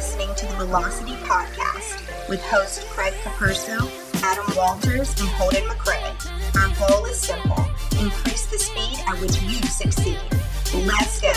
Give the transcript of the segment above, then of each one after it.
listening to the Velocity Podcast with host Craig Caperso, Adam Walters, and Holden McCray. Our goal is simple increase the speed at which you succeed. Let's go.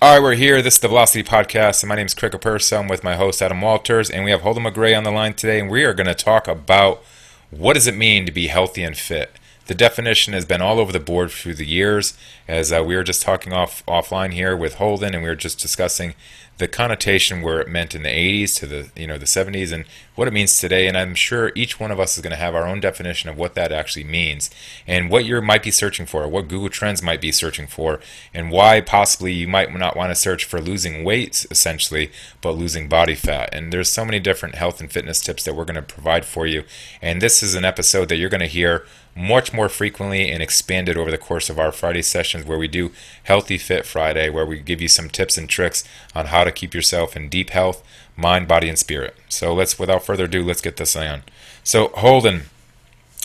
All right, we're here. This is the Velocity Podcast, and my name is Craig Caperso. I'm with my host, Adam Walters, and we have Holden McCray on the line today, and we are going to talk about what does it mean to be healthy and fit. The definition has been all over the board through the years, as uh, we were just talking off offline here with Holden, and we were just discussing the connotation where it meant in the 80s to the you know the 70s and what it means today. And i'm sure each one of us is going to have our own definition of what that actually means and what you might be searching for what google trends might be searching for and why possibly you might not want to search for losing weight essentially but losing body fat. And there's so many different health and fitness tips that we're going to provide for you. And this is an episode that you're going to hear much more frequently and expanded over the course of our Friday sessions where we do Healthy Fit Friday, where we give you some tips and tricks on how to keep yourself in deep health, mind, body, and spirit. So let's, without further ado, let's get this on. So, Holden,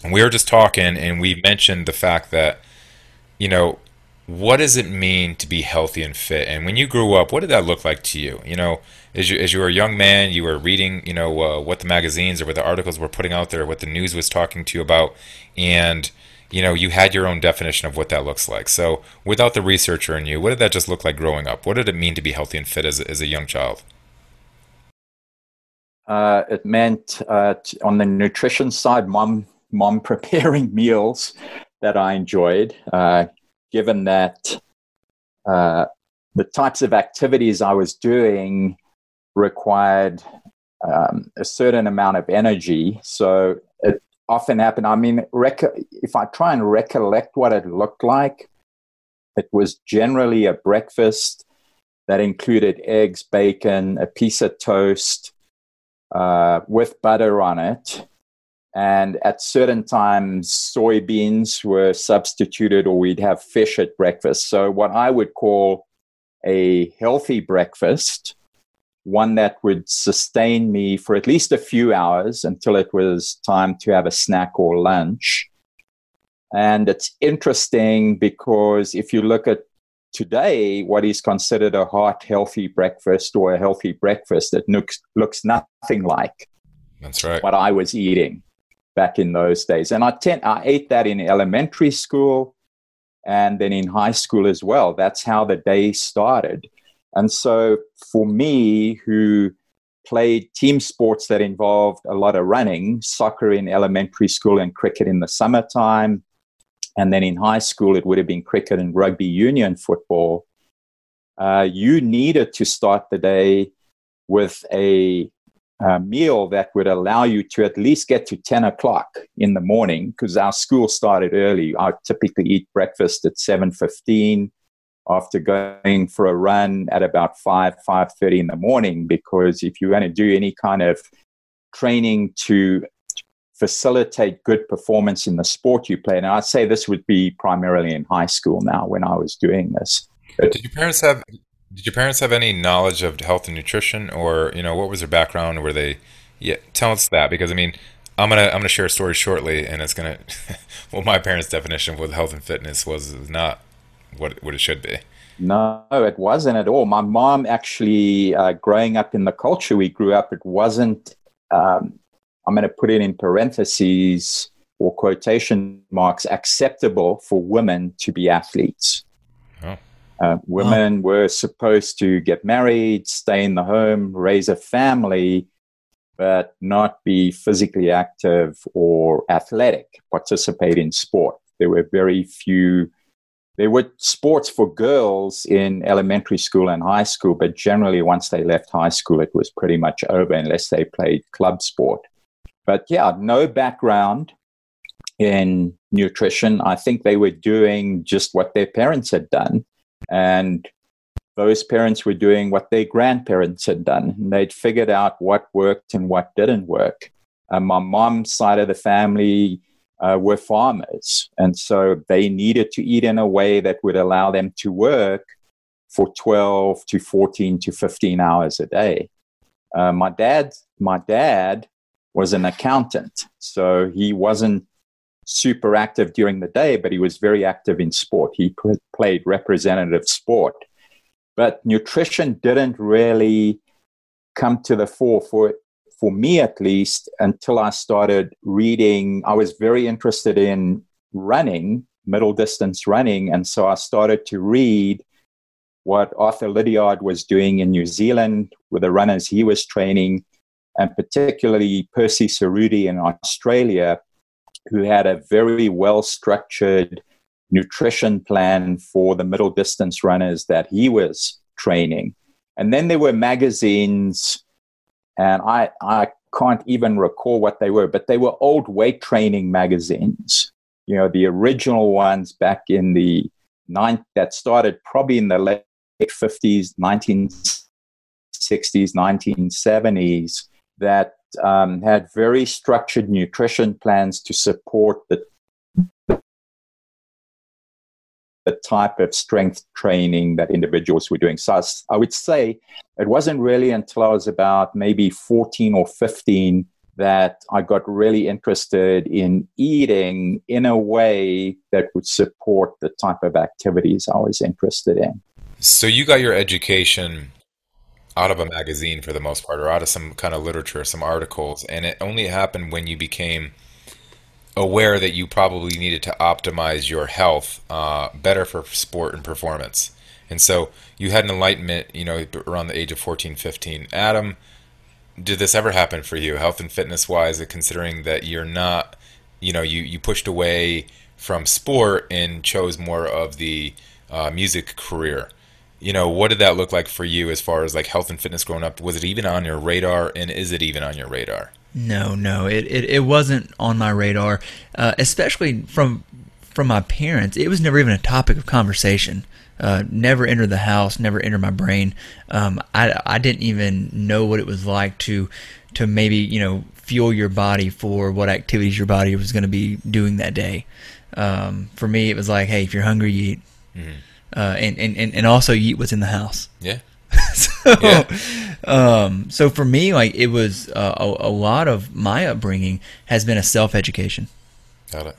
we were just talking and we mentioned the fact that, you know, what does it mean to be healthy and fit? And when you grew up, what did that look like to you? You know, as you as you were a young man, you were reading, you know, uh, what the magazines or what the articles were putting out there, what the news was talking to you about, and you know, you had your own definition of what that looks like. So, without the researcher in you, what did that just look like growing up? What did it mean to be healthy and fit as as a young child? Uh, it meant uh, on the nutrition side, mom mom preparing meals that I enjoyed. Uh, given that uh, the types of activities I was doing required um, a certain amount of energy. So it often happened. I mean, rec- if I try and recollect what it looked like, it was generally a breakfast that included eggs, bacon, a piece of toast uh, with butter on it. And at certain times, soybeans were substituted, or we'd have fish at breakfast. So, what I would call a healthy breakfast one that would sustain me for at least a few hours until it was time to have a snack or lunch. And it's interesting because if you look at today, what is considered a heart healthy breakfast or a healthy breakfast, it looks, looks nothing like That's right. what I was eating back in those days. And I, tend, I ate that in elementary school and then in high school as well. That's how the day started. And so for me, who played team sports that involved a lot of running, soccer in elementary school and cricket in the summertime, and then in high school, it would have been cricket and rugby union football. Uh, you needed to start the day with a, a, meal that would allow you to at least get to 10 o'clock in the morning because our school started early. I typically eat breakfast at 7.15 after going for a run at about 5 5.30 in the morning because if you want to do any kind of training to facilitate good performance in the sport you play and i'd say this would be primarily in high school now when i was doing this but did your parents have did your parents have any knowledge of health and nutrition or you know what was their background were they yeah tell us that because i mean i'm gonna i'm gonna share a story shortly and it's gonna well my parents definition of what health and fitness was not what what it should be. No, it wasn't at all. My mom actually, uh, growing up in the culture we grew up, it wasn't. Um, I'm going to put it in parentheses or quotation marks acceptable for women to be athletes. Uh, women oh. were supposed to get married, stay in the home, raise a family, but not be physically active or athletic, participate in sport. There were very few there were sports for girls in elementary school and high school, but generally, once they left high school, it was pretty much over unless they played club sport. But yeah, no background in nutrition. I think they were doing just what their parents had done. And those parents were doing what their grandparents had done. And they'd figured out what worked and what didn't work. And my mom's side of the family, uh, were farmers. And so they needed to eat in a way that would allow them to work for 12 to 14 to 15 hours a day. Uh, my dad, my dad was an accountant, so he wasn't super active during the day, but he was very active in sport. He played representative sport. but nutrition didn't really come to the fore for for me at least until I started reading. I was very interested in running, middle distance running, and so I started to read what Arthur Lydiard was doing in New Zealand with the runners he was training, and particularly Percy Cerutty in Australia, who had a very well structured nutrition plan for the middle distance runners that he was training. And then there were magazines, and I, I can't even recall what they were, but they were old weight training magazines. You know, the original ones back in the ninth that started probably in the late 50s, 1960s, 1970s that um, had very structured nutrition plans to support the the type of strength training that individuals were doing. So I, I would say it wasn't really until I was about maybe 14 or 15 that I got really interested in eating in a way that would support the type of activities I was interested in. So you got your education out of a magazine for the most part, or out of some kind of literature, some articles, and it only happened when you became aware that you probably needed to optimize your health uh, better for sport and performance. And so you had an enlightenment, you know, around the age of 14, 15. Adam, did this ever happen for you, health and fitness wise, considering that you're not, you know, you, you pushed away from sport and chose more of the uh, music career? You know, what did that look like for you as far as like health and fitness growing up? Was it even on your radar, and is it even on your radar? No, no, it it, it wasn't on my radar, uh, especially from from my parents. It was never even a topic of conversation. Uh, never entered the house, never entered my brain. Um, I I didn't even know what it was like to to maybe you know fuel your body for what activities your body was going to be doing that day. Um, for me, it was like, hey, if you're hungry, you eat. Mm-hmm uh, and, and, and also eat what's in the house. Yeah. so, yeah. Um, so for me, like it was uh, a, a lot of my upbringing has been a self education. Got it.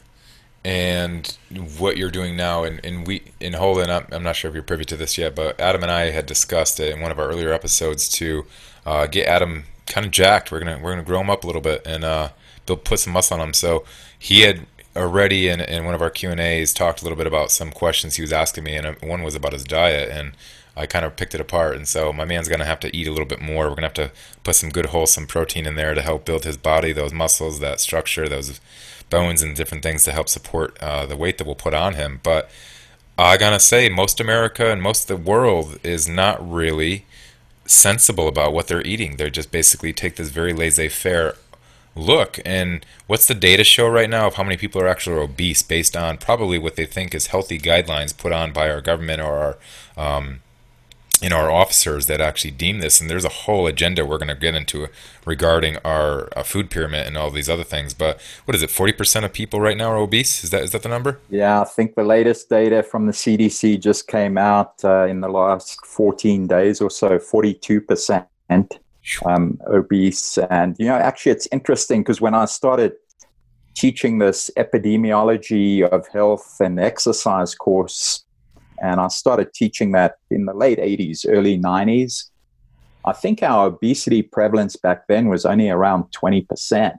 And what you're doing now, and, and we in Holden, I'm, I'm not sure if you're privy to this yet, but Adam and I had discussed it in one of our earlier episodes to uh, get Adam kind of jacked. We're gonna we're gonna grow him up a little bit and uh, build put some muscle on him. So he had already in, in one of our Q and A's talked a little bit about some questions he was asking me, and uh, one was about his diet, and I kind of picked it apart. And so my man's gonna have to eat a little bit more. We're gonna have to put some good wholesome protein in there to help build his body, those muscles, that structure, those bones, and different things to help support uh, the weight that we'll put on him. But I gotta say, most America and most of the world is not really sensible about what they're eating. They just basically take this very laissez-faire look and what's the data show right now of how many people are actually obese based on probably what they think is healthy guidelines put on by our government or our um, you know our officers that actually deem this? And there's a whole agenda we're going to get into regarding our uh, food pyramid and all these other things but what is it 40% of people right now are obese? Is that is that the number? Yeah i think the latest data from the cdc just came out uh, in the last 14 days or so 42% um, obese. And, you know, actually, it's interesting because when I started teaching this epidemiology of health and exercise course, and I started teaching that in the late 80s, early 90s, I think our obesity prevalence back then was only around 20%.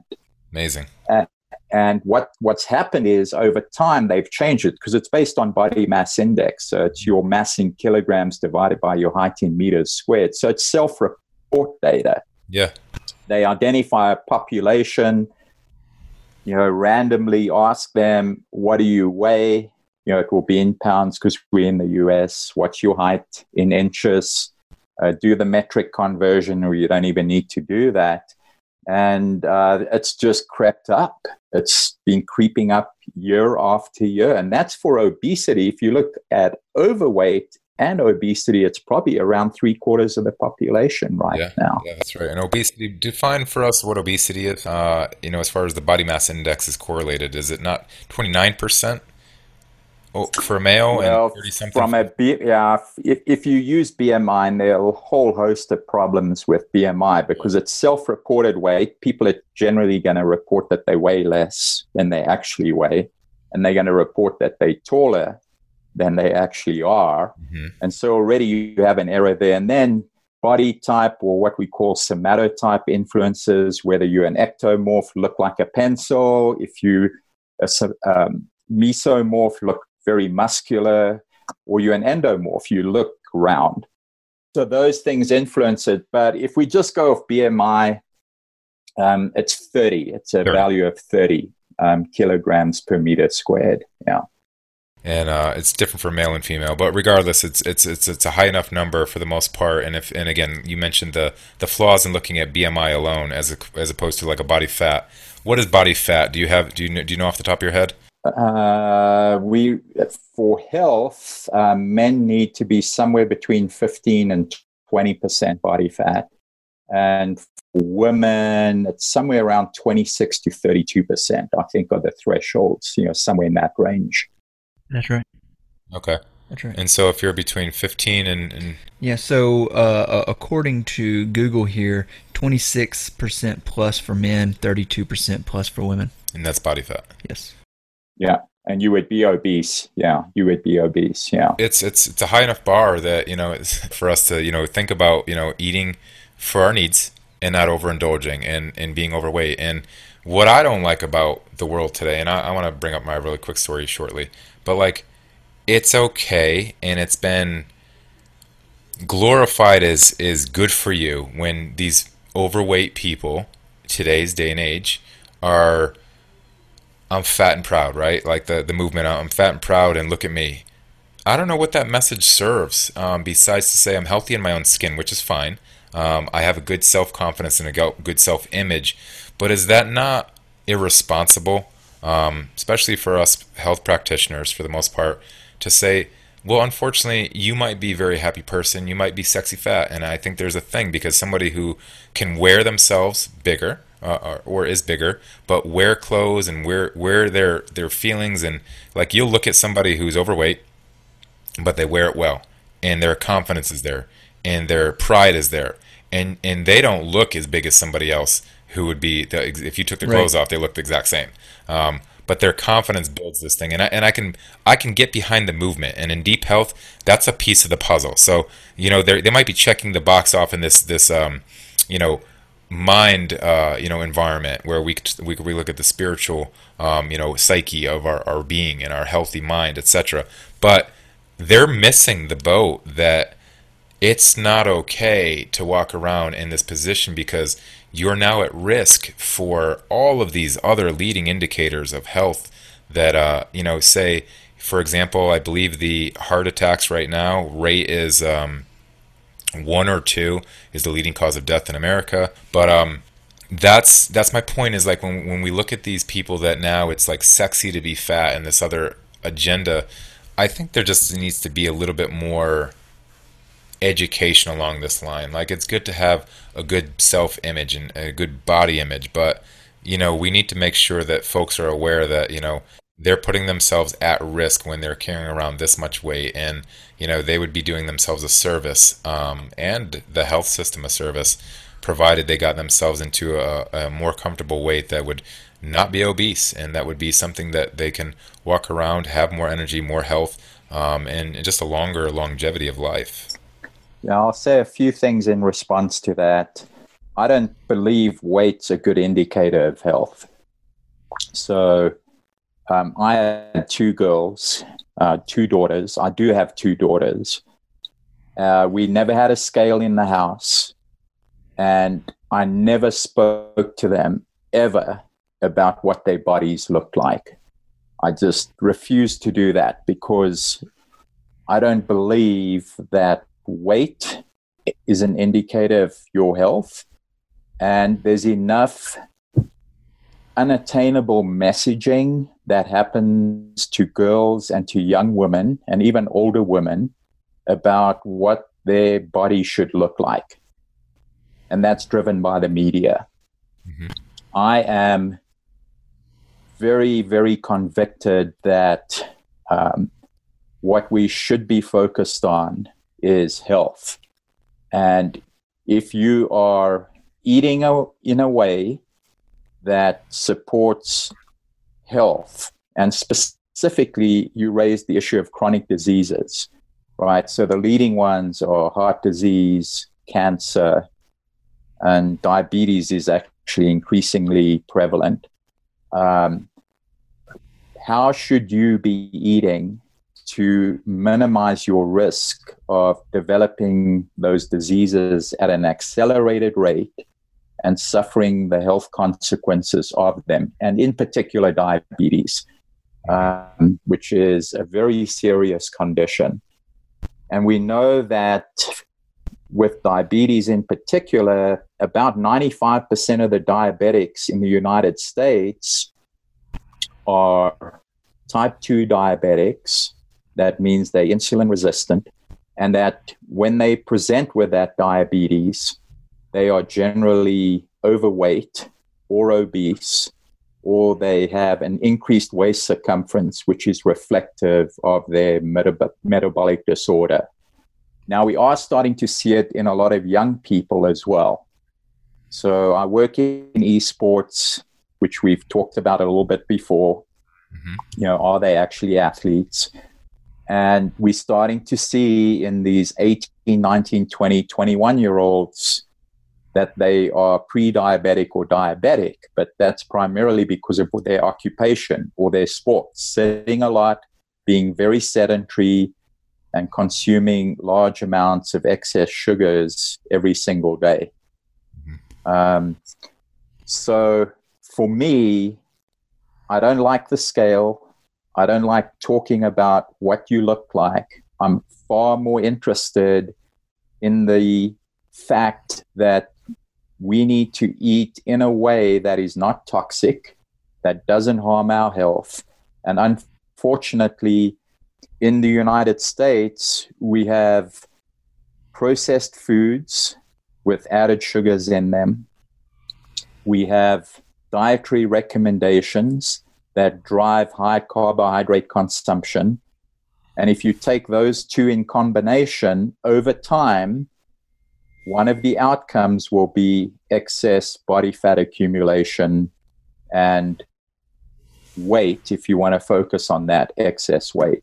Amazing. Uh, and what, what's happened is over time they've changed it because it's based on body mass index. So it's your mass in kilograms divided by your height in meters squared. So it's self report data. Yeah. They identify a population, you know, randomly ask them, what do you weigh? You know, it will be in pounds because we're in the US. What's your height in inches? Uh, do the metric conversion, or you don't even need to do that. And uh, it's just crept up. It's been creeping up year after year. And that's for obesity. If you look at overweight, and obesity, it's probably around three quarters of the population right yeah, now. Yeah, that's right. And obesity, define for us what obesity is. Uh, you know, as far as the body mass index is correlated, is it not 29%? Oh, for a male well, from a B, yeah, if, if you use BMI, and there are a whole host of problems with BMI because it's self-reported weight. People are generally going to report that they weigh less than they actually weigh, and they're going to report that they're taller than they actually are. Mm-hmm. And so already you have an error there. And then body type or what we call somatotype influences, whether you're an ectomorph, look like a pencil, if you a um, mesomorph, look very muscular, or you're an endomorph, you look round. So those things influence it. But if we just go off BMI, um, it's 30. It's a 30. value of 30 um, kilograms per meter squared. Yeah and uh, it's different for male and female. But regardless, it's it's it's it's a high enough number for the most part. And if and again, you mentioned the the flaws in looking at BMI alone as a, as opposed to like a body fat. What is body fat? Do you have do you do you know off the top of your head? Uh, we for health, uh, men need to be somewhere between fifteen and twenty percent body fat, and for women, it's somewhere around twenty six to thirty two percent. I think are the thresholds. You know, somewhere in that range. That's right. Okay. That's right. And so if you're between 15 and, and yeah, so uh, according to Google here, 26% plus for men, 32% plus for women. And that's body fat. Yes. Yeah, and you would be obese. Yeah, you would be obese. Yeah. It's it's it's a high enough bar that you know for us to you know think about you know eating for our needs and not overindulging and and being overweight. And what I don't like about the world today, and I, I want to bring up my really quick story shortly. But like, it's okay, and it's been glorified as is good for you when these overweight people today's day and age are I'm fat and proud, right? Like the the movement I'm fat and proud and look at me. I don't know what that message serves um, besides to say I'm healthy in my own skin, which is fine. Um, I have a good self confidence and a good self image, but is that not irresponsible um, especially for us health practitioners for the most part, to say, well, unfortunately, you might be a very happy person, you might be sexy fat, and I think there's a thing because somebody who can wear themselves bigger uh, or, or, is bigger, but wear clothes and wear wear their their feelings and like you'll look at somebody who's overweight, but they wear it well, and their confidence is there, and their pride is there, and and they don't look as big as somebody else who would be if you took their clothes right. off, they look the exact same. Um, but their confidence builds this thing, and I and I can I can get behind the movement. And in deep health, that's a piece of the puzzle. So you know they they might be checking the box off in this this um, you know mind uh, you know environment where we we we look at the spiritual um, you know psyche of our, our being and our healthy mind, etc. But they're missing the boat that it's not okay to walk around in this position because you're now at risk for all of these other leading indicators of health that uh, you know say for example i believe the heart attacks right now rate is um, one or two is the leading cause of death in america. But um, that's that's my point is like when, when we look at these people that now it's like sexy to be fat and this other agenda i think there just needs to be a little bit more education along this line. Like it's good to have a good self image and a good body image, but you know, we need to make sure that folks are aware that, you know, they're putting themselves at risk when they're carrying around this much weight and you know they would be doing themselves a service um, and the health system a service provided they got themselves into a, a, more comfortable weight that would not be obese and that would be something that they can walk around have more energy more health um, and just a longer longevity of life yeah, I'll say a few things in response to that. I don't believe weight's a good indicator of health. So um, I had two girls, uh, two daughters. I do have two daughters. Uh, we never had a scale in the house, and I never spoke to them ever about what their bodies looked like. I just refused to do that because I don't believe that weight is an indicator of your health. And there's enough unattainable messaging that happens to girls and to young women and even older women about what their body should look like. And that's driven by the media. Mm-hmm. I am very, very convicted that um, what we should be focused on is health. And if you are eating a, in a way that supports health, and specifically, you raised the issue of chronic diseases, right? So the leading ones are heart disease, cancer, and diabetes is actually increasingly prevalent. Um, how should you be eating to minimize your risk of developing those diseases at an accelerated rate and suffering the health consequences of them, and in particular, diabetes, um, which is a very serious condition. And we know that with diabetes in particular, about 95% of the diabetics in the United States are type 2 diabetics. That means they're insulin resistant. And that when they present with that diabetes, they are generally overweight or obese, or they have an increased waist circumference, which is reflective of their metab- metabolic disorder. Now, we are starting to see it in a lot of young people as well. So, I work in esports, which we've talked about a little bit before. Mm-hmm. You know, are they actually athletes? And we're starting to see in these 18, 19, 20, 21 year olds that they are pre diabetic or diabetic, but that's primarily because of their occupation or their sports, sitting a lot, being very sedentary, and consuming large amounts of excess sugars every single day. Mm-hmm. Um, so for me, I don't like the scale. I don't like talking about what you look like. I'm far more interested in the fact that we need to eat in a way that is not toxic, that doesn't harm our health. And unfortunately, in the United States, we have processed foods with added sugars in them. We have dietary recommendations that drive high carbohydrate consumption. And if you take those two in combination over time, one of the outcomes will be excess body fat accumulation and weight if you want to focus on that excess weight.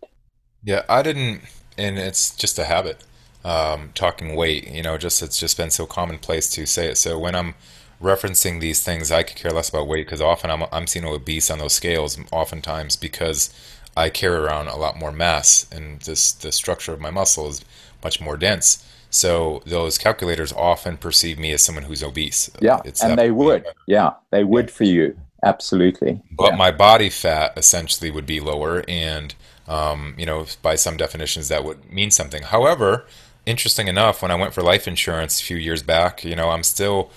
Yeah, I didn't, and it's just a habit. Um, talking weight, you know, just it's just been so commonplace to say it. So when I'm referencing these things, I could care less about weight because often I'm I'm seen obese on those scales, oftentimes because I carry around a lot more mass, and this the structure of my muscle is much more dense. So those calculators often perceive me as someone who's obese. Yeah, it's and they would. Yeah, they would for you. Absolutely. But yeah. my body fat essentially would be lower, and um, you know, by some definitions, that would mean something. However, interesting enough, when I went for life insurance a few years back, you know, I'm still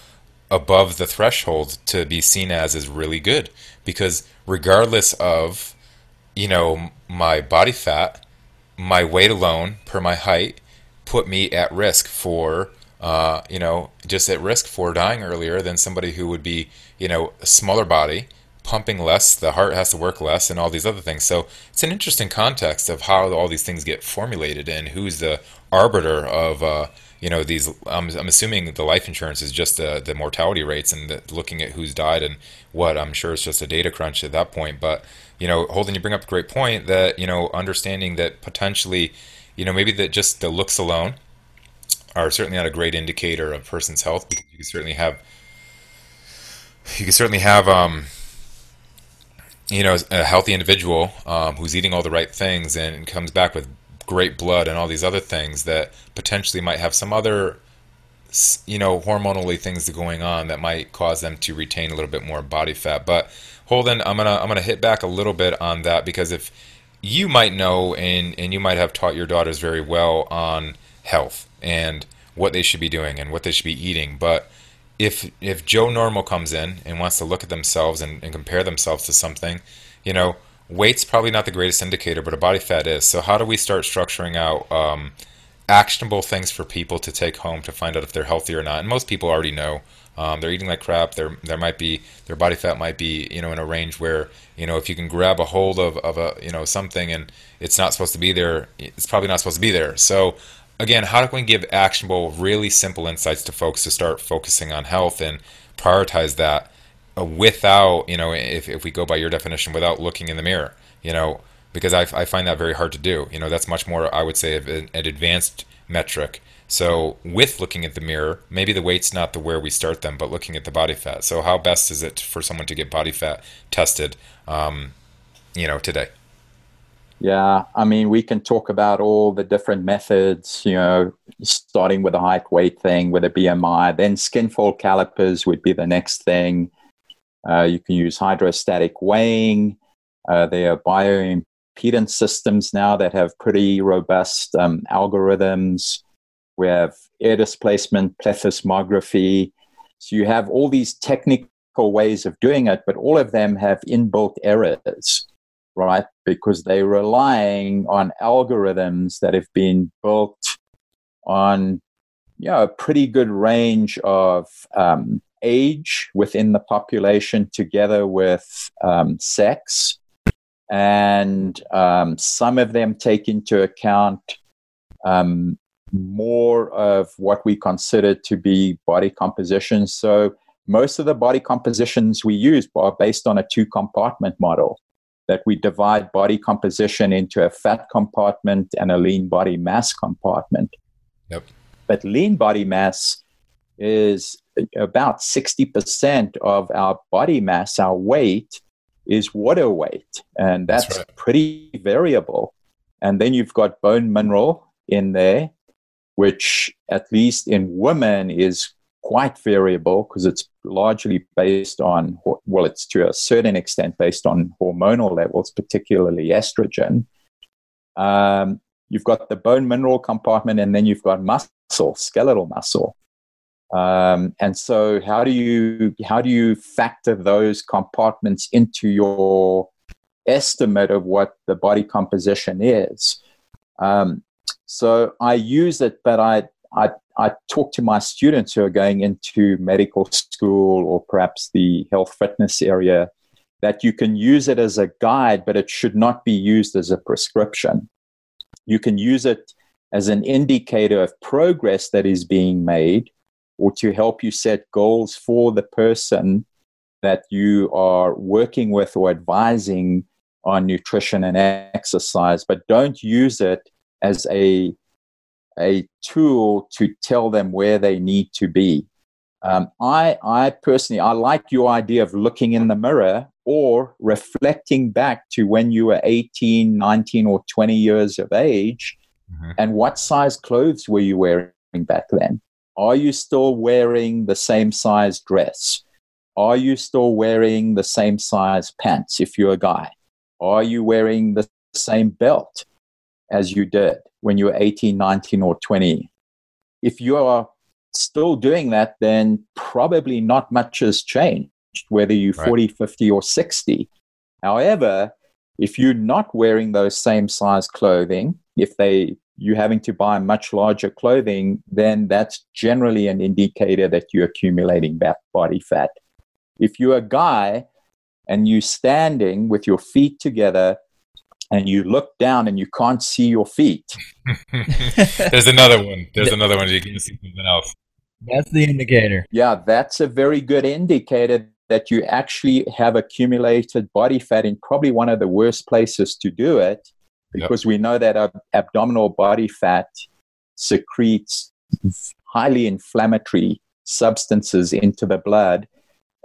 above the threshold to be seen as is really good because regardless of you know my body fat, my weight alone per my height put me at risk for uh, you know just at risk for dying earlier than somebody who would be you know a smaller body pumping less, the heart has to work less, and all these other things. So it's an interesting context of how all these things get formulated and who's the arbiter of. Uh, you know these I'm, assuming the life insurance is just the, the mortality rates and the, looking at who's died and what i'm sure it's just a data crunch at that point. But you know holden you bring up a great point that you know understanding that potentially you know maybe that just the looks alone are certainly not a great indicator of a person's health because you can certainly have you can certainly have um, you know, a healthy individual um, who's eating all the right things and comes back with great blood and all these other things that potentially might have some other, you know, hormonally things going on that might cause them to retain a little bit more body fat. But Holden, I'm gonna I'm gonna hit back a little bit on that because if you might know and and you might have taught your daughters very well on health and what they should be doing and what they should be eating, but if if Joe Normal comes in and wants to look at themselves and, and, compare themselves to something, you know, weight's probably not the greatest indicator, but a body fat is. So how do we start structuring out um, actionable things for people to take home to find out if they're healthy or not? And most people already know. Um, they're eating like crap. There, there might be their body fat might be, you know, in a range where, you know, if you can grab a hold of, of a, you know, something and it's not supposed to be there, it's probably not supposed to be there. So again, how can we give actionable, really simple insights to folks to start focusing on health and prioritize that without, you know, if, if we go by your definition, without looking in the mirror? You know, because I, I find that very hard to do. You know, that's much more, I would say, an, an advanced metric. So, with looking at the mirror, maybe the weight's not the where we start them, but looking at the body fat. So, how best is it for someone to get body fat tested, um, you know, today? Yeah, I mean, we can talk about all the different methods, you know, starting with the height weight thing, with a BMI, then skin fold calipers would be the next thing. Uh, you can use hydrostatic weighing. Uh, there are bioimpedance systems now that have pretty robust um, algorithms. We have air displacement, plethysmography. So you have all these technical ways of doing it, but all of them have inbuilt errors right? Because they're relying on algorithms that have been built on you know, a pretty good range of um, age within the population together with um, sex. And um, some of them take into account um, more of what we consider to be body composition. So most of the body compositions we use are based on a two compartment model that we divide body composition into a fat compartment and a lean body mass compartment. Yep. But lean body mass is about 60% of our body mass, our weight is water weight, and that's, that's right. pretty variable. And then you've got bone mineral in there, which at least in women is quite variable because it's largely based on, well, it's to a certain extent based on hormonal levels, particularly estrogen. Um, you've got the bone mineral compartment, and then you've got muscle, skeletal muscle. Um, and so, how do you how do you factor those compartments into your estimate of what the body composition is? Um, so I use it, but I I, I talk to my students who are going into medical school or perhaps the health fitness area that you can use it as a guide, but it should not be used as a prescription. You can use it as an indicator of progress that is being made or to help you set goals for the person that you are working with or advising on nutrition and exercise, but don't use it as a a tool to tell them where they need to be. Um, I, I personally, I like your idea of looking in the mirror or reflecting back to when you were 18, 19, or 20 years of age, mm-hmm. and what size clothes were you wearing back then? Are you still wearing the same size dress? Are you still wearing the same size pants if you're a guy? Are you wearing the same belt as you did? when you were 18, 19, or 20. If you are still doing that, then probably not much has changed, whether you're right. 40, 50, or 60. However, if you're not wearing those same size clothing, if they you're having to buy much larger clothing, then that's generally an indicator that you're accumulating back body fat. If you're a guy and you're standing with your feet together and you look down and you can't see your feet. There's another one. There's another one. You can see something else. That's the indicator. Yeah, that's a very good indicator that you actually have accumulated body fat in probably one of the worst places to do it because yep. we know that ab- abdominal body fat secretes highly inflammatory substances into the blood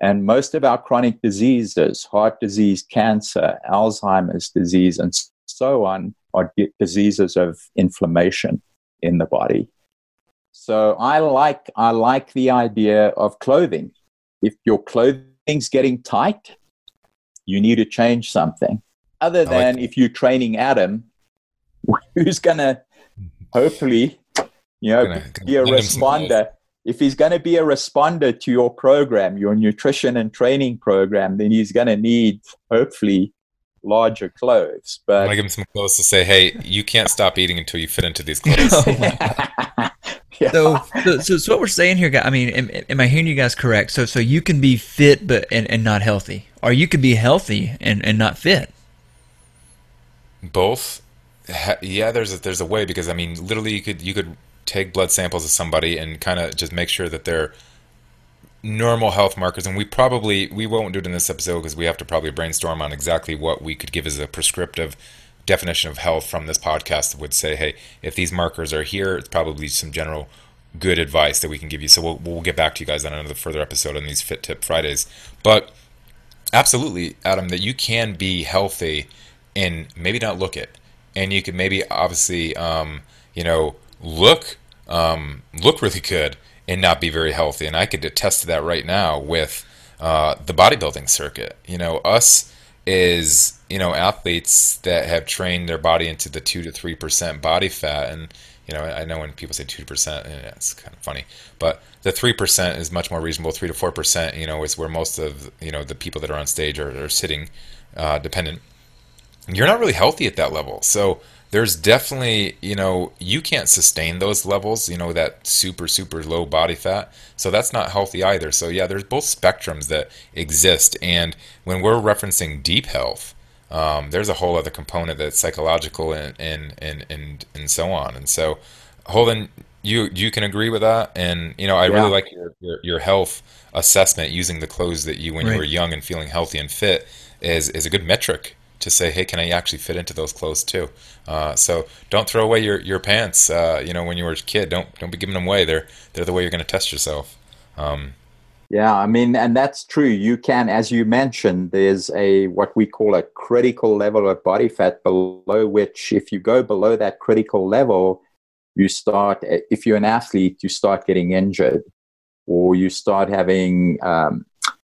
and most of our chronic diseases, heart disease, cancer, Alzheimer's disease, and so on, are diseases of inflammation in the body. So I like I like the idea of clothing. If your clothing's getting tight, you need to change something. Other than like if you're training Adam, who's gonna hopefully, you know, gonna, gonna be a responder if he's going to be a responder to your program, your nutrition and training program, then he's going to need hopefully larger clothes. But I'm going to give him some clothes to say, hey, you can't stop eating until you fit into these clothes. yeah. so, so, so, so, what we're saying here, guys, I mean, am, am, I hearing you guys correct? So, so you can be fit but and, and not healthy, or you could be healthy and, and not fit. Both. Yeah, there's a, there's a way because I mean, literally, you could you could take blood samples of somebody and kind of just make sure that they're normal health markers and we probably we won't do it in this episode because we have to probably brainstorm on exactly what we could give as a prescriptive definition of health from this podcast would say, hey, if these markers are here, it's probably some general good advice that we can give you. So we'll, we'll get back to you guys on another further episode on these Fit Tip Fridays. But absolutely, Adam, that you can be healthy and maybe not look it, and you could maybe obviously, um, you know, look um, look really good and not be very healthy. And I could attest to that right now with uh, the bodybuilding circuit. You know, us is you know athletes that have trained their body into the two to three percent body fat and you know, I know when people say two percent, it's kind of funny, but the three percent is much more reasonable. Three to four percent, you know, is where most of you know the people that are on stage are, are sitting uh, dependent. You're not really healthy at that level, so there's definitely you know you can't sustain those levels. You know that super super low body fat, so that's not healthy either. So yeah, there's both spectrums that exist, and when we're referencing deep health um, there's a whole other component that's psychological and and and and, and so on. And so, Holden, you you can agree with that. And you know, I yeah. really like your, your, your health assessment using the clothes that you when right. you were young and feeling healthy and fit is is a good metric to say, hey, can I actually fit into those clothes too? Uh, so don't throw away your your pants. Uh, you know, when you were a kid, don't don't be giving them away. They're they're the way you're going to test yourself. Um, yeah, I mean, and that's true. You can, as you mentioned, there's a what we call a critical level of body fat below which, if you go below that critical level, you start, if you're an athlete, you start getting injured or you start having um,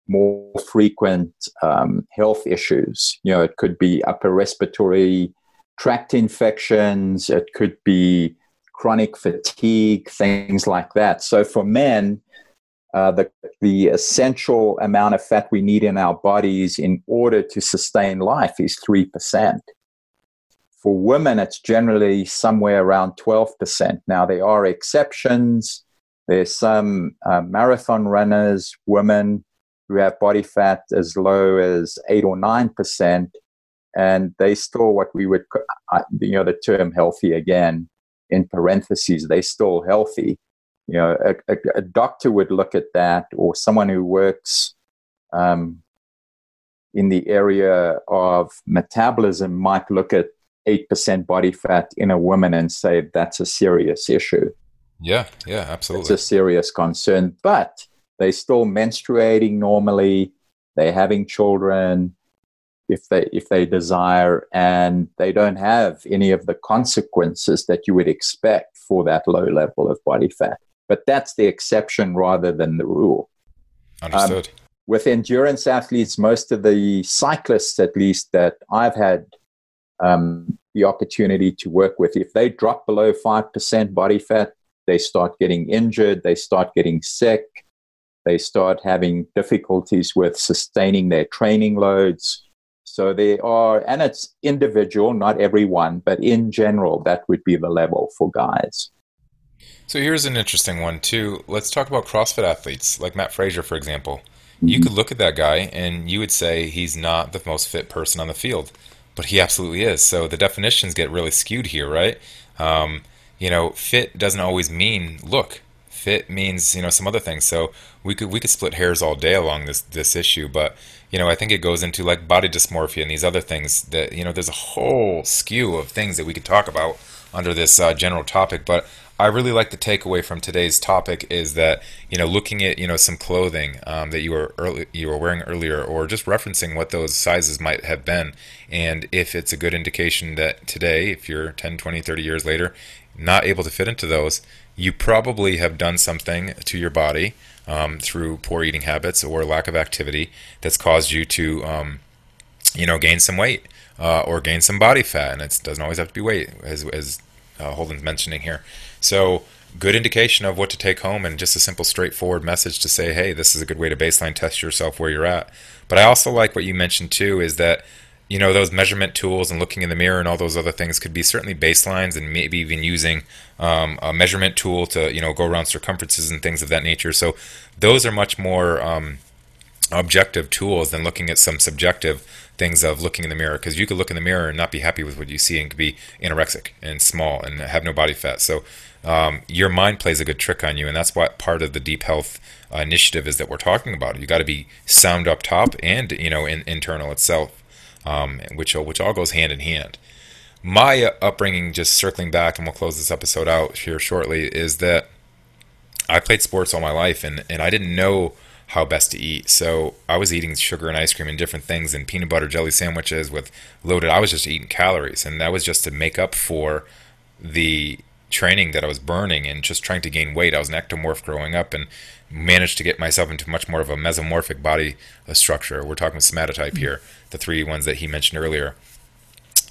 more frequent um, health issues. You know, it could be upper respiratory tract infections, it could be chronic fatigue, things like that. So for men, uh, the, the essential amount of fat we need in our bodies in order to sustain life is 3%. For women, it's generally somewhere around 12%. Now, there are exceptions. There's some uh, marathon runners, women, who have body fat as low as 8 or 9%, and they still what we would, you know, the term healthy again, in parentheses, they still healthy you know, a, a, a, doctor would look at that, or someone who works um, in the area of metabolism might look at 8% body fat in a woman and say that's a serious issue. Yeah, yeah, absolutely. It's a serious concern, but they're still menstruating normally, they're having children if they if they desire and they don't have any of the consequences that you would expect for that low level of body fat but that's the exception rather than the rule. Understood. Um, with endurance athletes, most of the cyclists, at least that I've had um, the opportunity to work with, if they drop below 5% body fat, they start getting injured, they start getting sick, they start having difficulties with sustaining their training loads. So there are, and it's individual, not everyone, but in general, that would be the level for guys. So here's an interesting one too. Let's talk about CrossFit athletes, like Mat Fraser, for example. You could look at that guy and you would say he's not the most fit person on the field, but he absolutely is. So the definitions get really skewed here, right? Um, you know, fit doesn't always mean look. Fit means you know some other things. So we could we could split hairs all day along this this issue, but you know I think it goes into like body dysmorphia and these other things that you know there's a whole skew of things that we could talk about under this uh, general topic. But I really like the takeaway from today's topic is that you know looking at you know some clothing um, that you were early, you were wearing earlier, or just referencing what those sizes might have been, and if it's a good indication that today, if you're 10, 20, 30 years later, not able to fit into those, you probably have done something to your body um, through poor eating habits or lack of activity that's caused you to um, you know gain some weight uh, or gain some body fat, and it doesn't always have to be weight, as as uh, Holden's mentioning here. So, good indication of what to take home and just a simple, straightforward message to say, hey, this is a good way to baseline test yourself where you're at. But I also like what you mentioned too is that, you know, those measurement tools and looking in the mirror and all those other things could be certainly baselines and maybe even using um, a measurement tool to, you know, go around circumferences and things of that nature. So, those are much more. Um, objective tools than looking at some subjective things of looking in the mirror because you could look in the mirror and not be happy with what you see and could be anorexic and small and have no body fat so um, your mind plays a good trick on you and that's what part of the deep health uh, initiative is that we're talking about you got to be sound up top and you know in, internal itself um, which which all goes hand in hand my upbringing, just circling back, and we'll close this episode out here shortly, is that I played sports all my life, and and I didn't know how best to eat. So I was eating sugar and ice cream and different things and peanut butter jelly sandwiches with loaded. I was just eating calories, and that was just to make up for the training that I was burning and just trying to gain weight. I was an ectomorph growing up and managed to get myself into much more of a mesomorphic body structure. We're talking somatotype mm-hmm. here, the three ones that he mentioned earlier.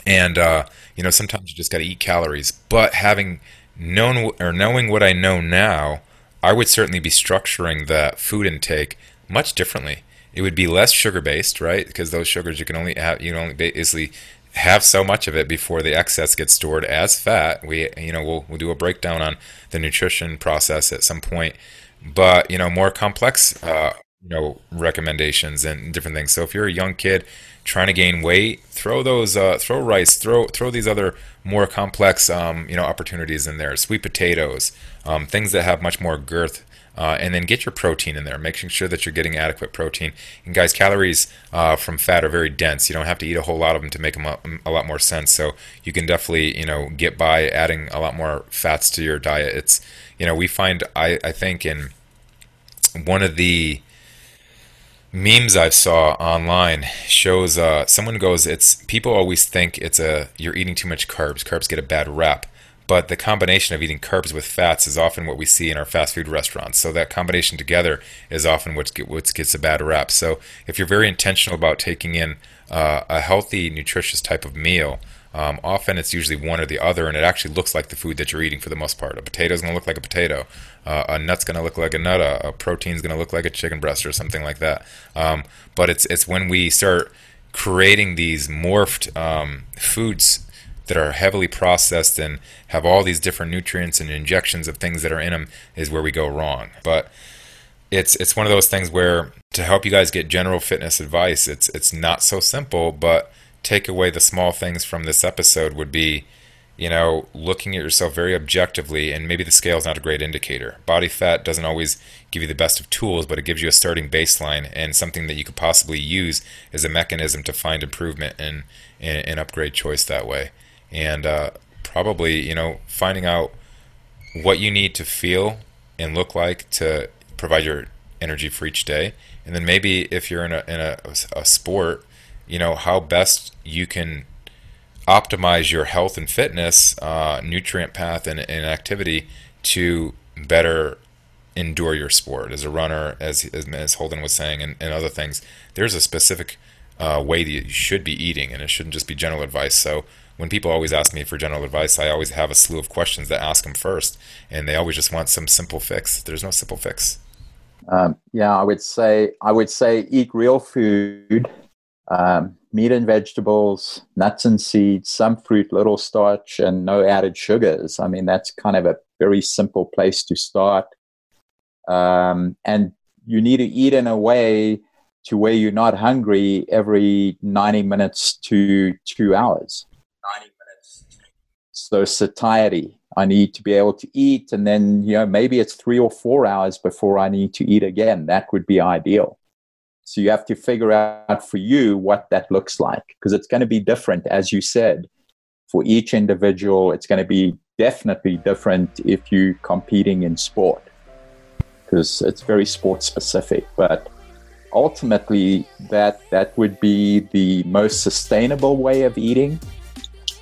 And uh, you know, sometimes you just got to eat calories. But having known or knowing what I know now, I would certainly be structuring the food intake much differently. It would be less sugar based, right? Because those sugars you can only have you can only basically have so much of it before the excess gets stored as fat. We, you know, we'll, we'll do a breakdown on the nutrition process at some point, but you know, more complex, uh, you know, recommendations and different things. So if you're a young kid trying to gain weight, throw those, uh, throw rice, throw throw these other more complex, um, you know, opportunities in there. Sweet potatoes, um, things that have much more girth uh, and then get your protein in there, making sure that you're getting adequate protein. And guys, calories uh, from fat are very dense. You don't have to eat a whole lot of them to make them a, a, lot more sense. So you can definitely, you know, get by adding a lot more fats to your diet. It's, you know, we find I, I think in one of the memes I saw online shows uh, someone goes, it's people always think it's a you're eating too much carbs. Carbs get a bad rap but the combination of eating carbs with fats is often what we see in our fast food restaurants. So that combination together is often what, get, what gets a bad rap. So if you're very intentional about taking in uh, a healthy, nutritious type of meal, um, often it's usually one or the other, and it actually looks like the food that you're eating for the most part. A potato is going to look like a potato. Uh, a nut's going to look like a nut. A, a protein's going to look like a chicken breast or something like that. Um, but it's it's when we start creating these morphed um, foods that are heavily processed and have all these different nutrients and injections of things that are in them is where we go wrong. But it's it's one of those things where to help you guys get general fitness advice, it's it's not so simple, but take away the small things from this episode would be you know, looking at yourself very objectively, and maybe the scale is not a great indicator. Body fat doesn't always give you the best of tools, but it gives you a starting baseline and something that you could possibly use as a mechanism to find improvement and, and, upgrade choice that way and uh, probably you know finding out what you need to feel and look like to provide your energy for each day, and then maybe if you're in a in a, a sport, you know how best you can optimize your health and fitness, uh, nutrient path, and, and activity to better endure your sport as a runner, as as Holden was saying, and, and other things. There's a specific uh, way that you should be eating, and it shouldn't just be general advice. So when people always ask me for general advice, I always have a slew of questions that ask them first, and they always just want some simple fix. There's no simple fix. Um, yeah, I would say I would say eat real food, um, meat and vegetables, nuts and seeds, some fruit, little starch, and no added sugars. I mean, that's kind of a very simple place to start. Um, and you need to eat in a way to where you're not hungry every 90 minutes to two hours. 90 minutes. So satiety. I need to be able to eat, and then you know maybe it's three or four hours before I need to eat again. That would be ideal. So you have to figure out for you what that looks like because it's going to be different, as you said, for each individual. It's going to be definitely different if you're competing in sport because it's very sport specific. But ultimately, that that would be the most sustainable way of eating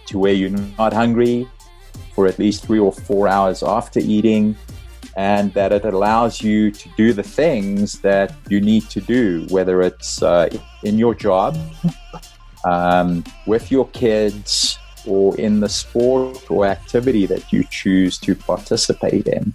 to where you're not hungry for at least three or four hours after eating, and that it allows you to do the things that you need to do, whether it's uh, in your job, um, with your kids, or in the sport or activity that you choose to participate in.